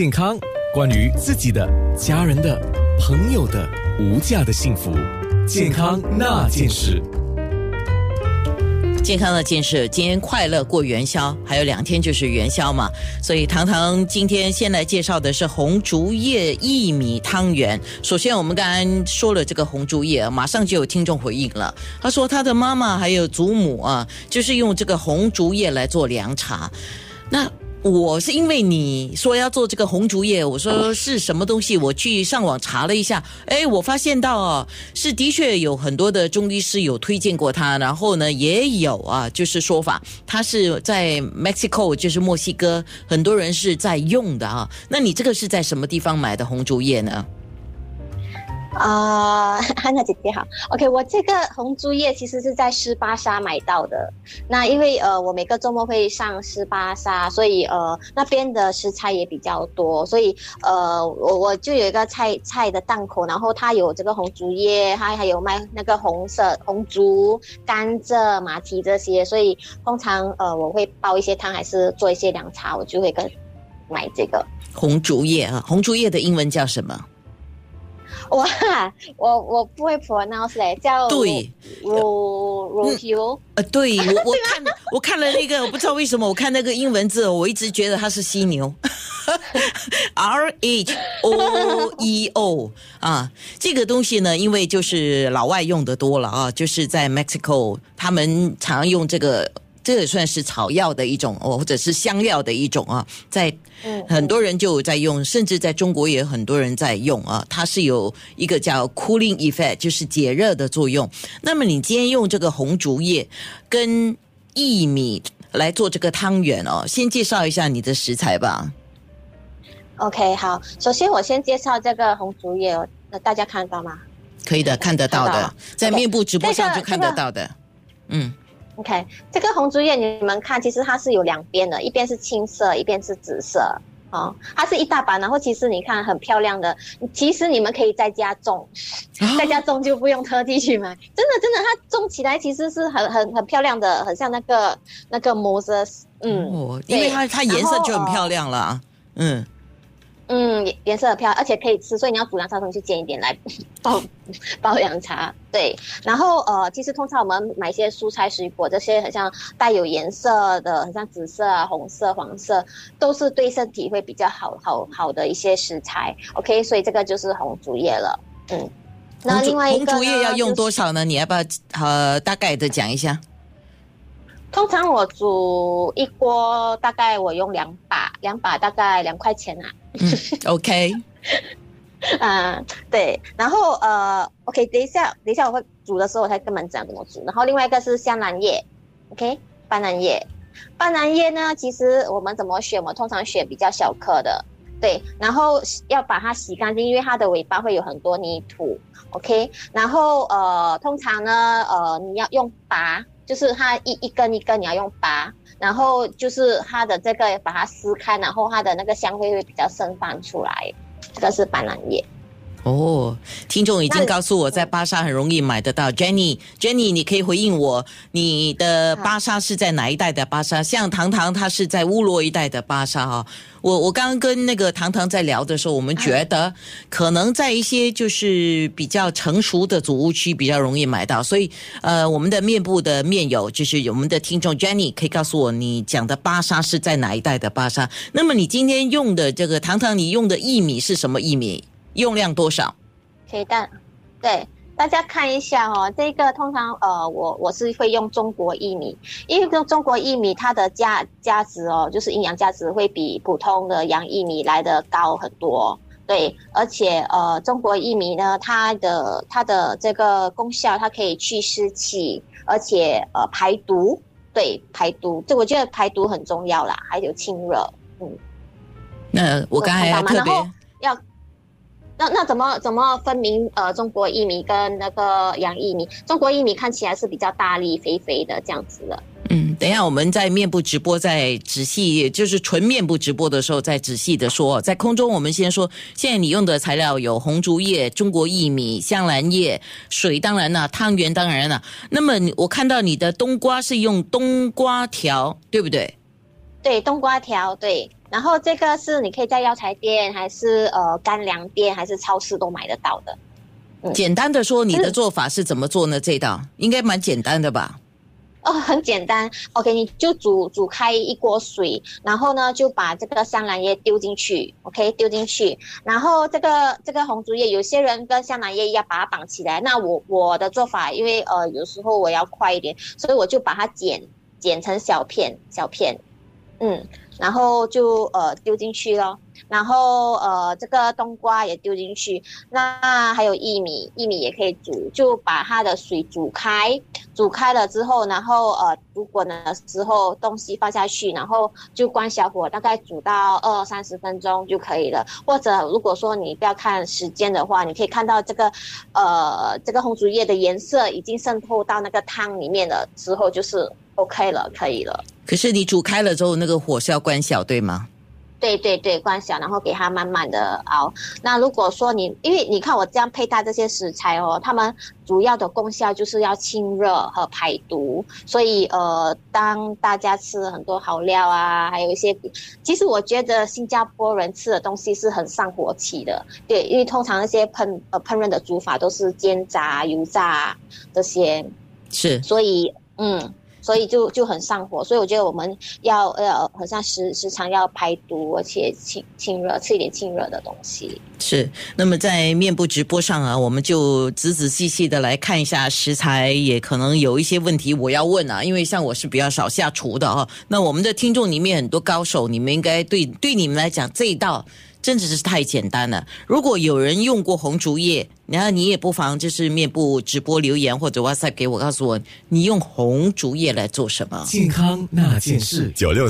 健康，关于自己的、家人的、朋友的无价的幸福，健康那件事。健康的件事，今天快乐过元宵，还有两天就是元宵嘛，所以糖糖今天先来介绍的是红竹叶薏米汤圆。首先，我们刚刚说了这个红竹叶，马上就有听众回应了，他说他的妈妈还有祖母啊，就是用这个红竹叶来做凉茶。那我是因为你说要做这个红竹叶，我说是什么东西？我去上网查了一下，哎，我发现到哦，是的确有很多的中医师有推荐过它，然后呢，也有啊，就是说法，它是在 Mexico，就是墨西哥，很多人是在用的啊。那你这个是在什么地方买的红竹叶呢？啊，汉娜姐姐好。OK，我这个红珠叶其实是在斯巴沙买到的。那因为呃，我每个周末会上斯巴沙，所以呃，那边的食材也比较多，所以呃，我我就有一个菜菜的档口，然后它有这个红竹叶，它还有卖那个红色红竹、甘蔗、马蹄这些，所以通常呃，我会煲一些汤，还是做一些凉茶，我就会跟买这个红竹叶啊。红竹叶的英文叫什么？哇，我我不会 pronounce 嘞，叫对，ro ro 呃，对我我看我看了那个，我不知道为什么我看那个英文字，我一直觉得它是犀牛，R H O E O 啊，这个东西呢，因为就是老外用的多了啊，就是在 Mexico 他们常用这个。这也算是草药的一种哦，或者是香料的一种啊，在很多人就在用，甚至在中国也有很多人在用啊。它是有一个叫 cooling effect，就是解热的作用。那么你今天用这个红竹叶跟薏米来做这个汤圆哦，先介绍一下你的食材吧。OK，好，首先我先介绍这个红竹叶，那大家看得到吗？可以的，看得到的，在面部直播上就看得到的，嗯。OK，这个红竹叶你们看，其实它是有两边的，一边是青色，一边是紫色。哦，它是一大把，然后其实你看很漂亮的，其实你们可以在家种，在家种就不用特地去买。真的真的，它种起来其实是很很很漂亮的，很像那个那个模子。嗯，因为它它颜色就很漂亮了。嗯。嗯，颜色很漂亮，而且可以吃，所以你要煮凉茶，你去煎一点来 煲煲凉茶。对，然后呃，其实通常我们买一些蔬菜水果，这些很像带有颜色的，很像紫色啊、红色、黄色，都是对身体会比较好好好的一些食材。OK，所以这个就是红竹叶了。嗯，那另外一个红竹叶要用多少呢？你要不要呃大概的讲一下？通常我煮一锅，大概我用两把，两把大概两块钱啊。嗯，OK，嗯，对，然后呃，OK，等一下，等一下我会煮的时候我才跟你们讲怎么煮。然后另外一个是香兰叶，OK，斑斓叶，斑斓叶呢，其实我们怎么选？我们通常选比较小颗的，对，然后要把它洗干净，因为它的尾巴会有很多泥土，OK，然后呃，通常呢，呃，你要用拔，就是它一一根一根你要用拔。然后就是它的这个把它撕开，然后它的那个香味会比较盛放出来。这个是斑斓叶。哦，听众已经告诉我在巴沙很容易买得到。Jenny，Jenny，你可以回应我，你的巴沙是在哪一带的巴沙？像糖糖，他是在乌罗一带的巴沙哈。我我刚刚跟那个糖糖在聊的时候，我们觉得可能在一些就是比较成熟的祖屋区比较容易买到。所以呃，我们的面部的面友就是我们的听众 Jenny，可以告诉我你讲的巴沙是在哪一带的巴沙？那么你今天用的这个糖糖，你用的薏米是什么薏米？用量多少？可以但对大家看一下哦，这个通常呃，我我是会用中国薏米，因为用中国薏米它的价价值哦，就是营养价值会比普通的洋薏米来的高很多。对，而且呃，中国薏米呢，它的它的这个功效，它可以去湿气，而且呃排毒。对，排毒，这我觉得排毒很重要啦，还有清热。嗯，那我刚才特别要。那那怎么怎么分明呃中国薏米跟那个洋薏米？中国薏米看起来是比较大粒肥肥的这样子的。嗯，等一下我们在面部直播再仔细，就是纯面部直播的时候再仔细的说。在空中我们先说，现在你用的材料有红竹叶、中国薏米、香兰叶、水，当然了，汤圆当然了。那么我看到你的冬瓜是用冬瓜条，对不对？对，冬瓜条对。然后这个是你可以在药材店，还是呃干粮店，还是超市都买得到的。简单的说，你的做法是怎么做呢？这道应该蛮简单的吧？哦，很简单。OK，你就煮煮开一锅水，然后呢就把这个香兰叶丢进去。OK，丢进去，然后这个这个红竹叶，有些人跟香兰叶一样把它绑起来。那我我的做法，因为呃有时候我要快一点，所以我就把它剪剪成小片小片，嗯，然后就呃丢进去咯。然后呃，这个冬瓜也丢进去，那还有薏米，薏米也可以煮，就把它的水煮开，煮开了之后，然后呃煮滚的时候东西放下去，然后就关小火，大概煮到二三十分钟就可以了。或者如果说你不要看时间的话，你可以看到这个呃这个红竹叶的颜色已经渗透到那个汤里面了之后，就是 OK 了，可以了。可是你煮开了之后，那个火是要关小，对吗？对对对，关小，然后给它慢慢的熬。那如果说你，因为你看我这样配搭这些食材哦，它们主要的功效就是要清热和排毒。所以呃，当大家吃很多好料啊，还有一些，其实我觉得新加坡人吃的东西是很上火气的。对，因为通常那些烹呃烹饪的煮法都是煎炸、油炸这些，是，所以嗯。所以就就很上火，所以我觉得我们要呃，好像时时常要排毒，而且清清热，吃一点清热的东西。是。那么在面部直播上啊，我们就仔仔细细的来看一下食材，也可能有一些问题我要问啊，因为像我是比较少下厨的哈。那我们的听众里面很多高手，你们应该对对你们来讲这一道。真的是太简单了。如果有人用过红竹叶，然后你也不妨就是面部直播留言或者 WhatsApp 给我，告诉我你用红竹叶来做什么。健康那件事，九六。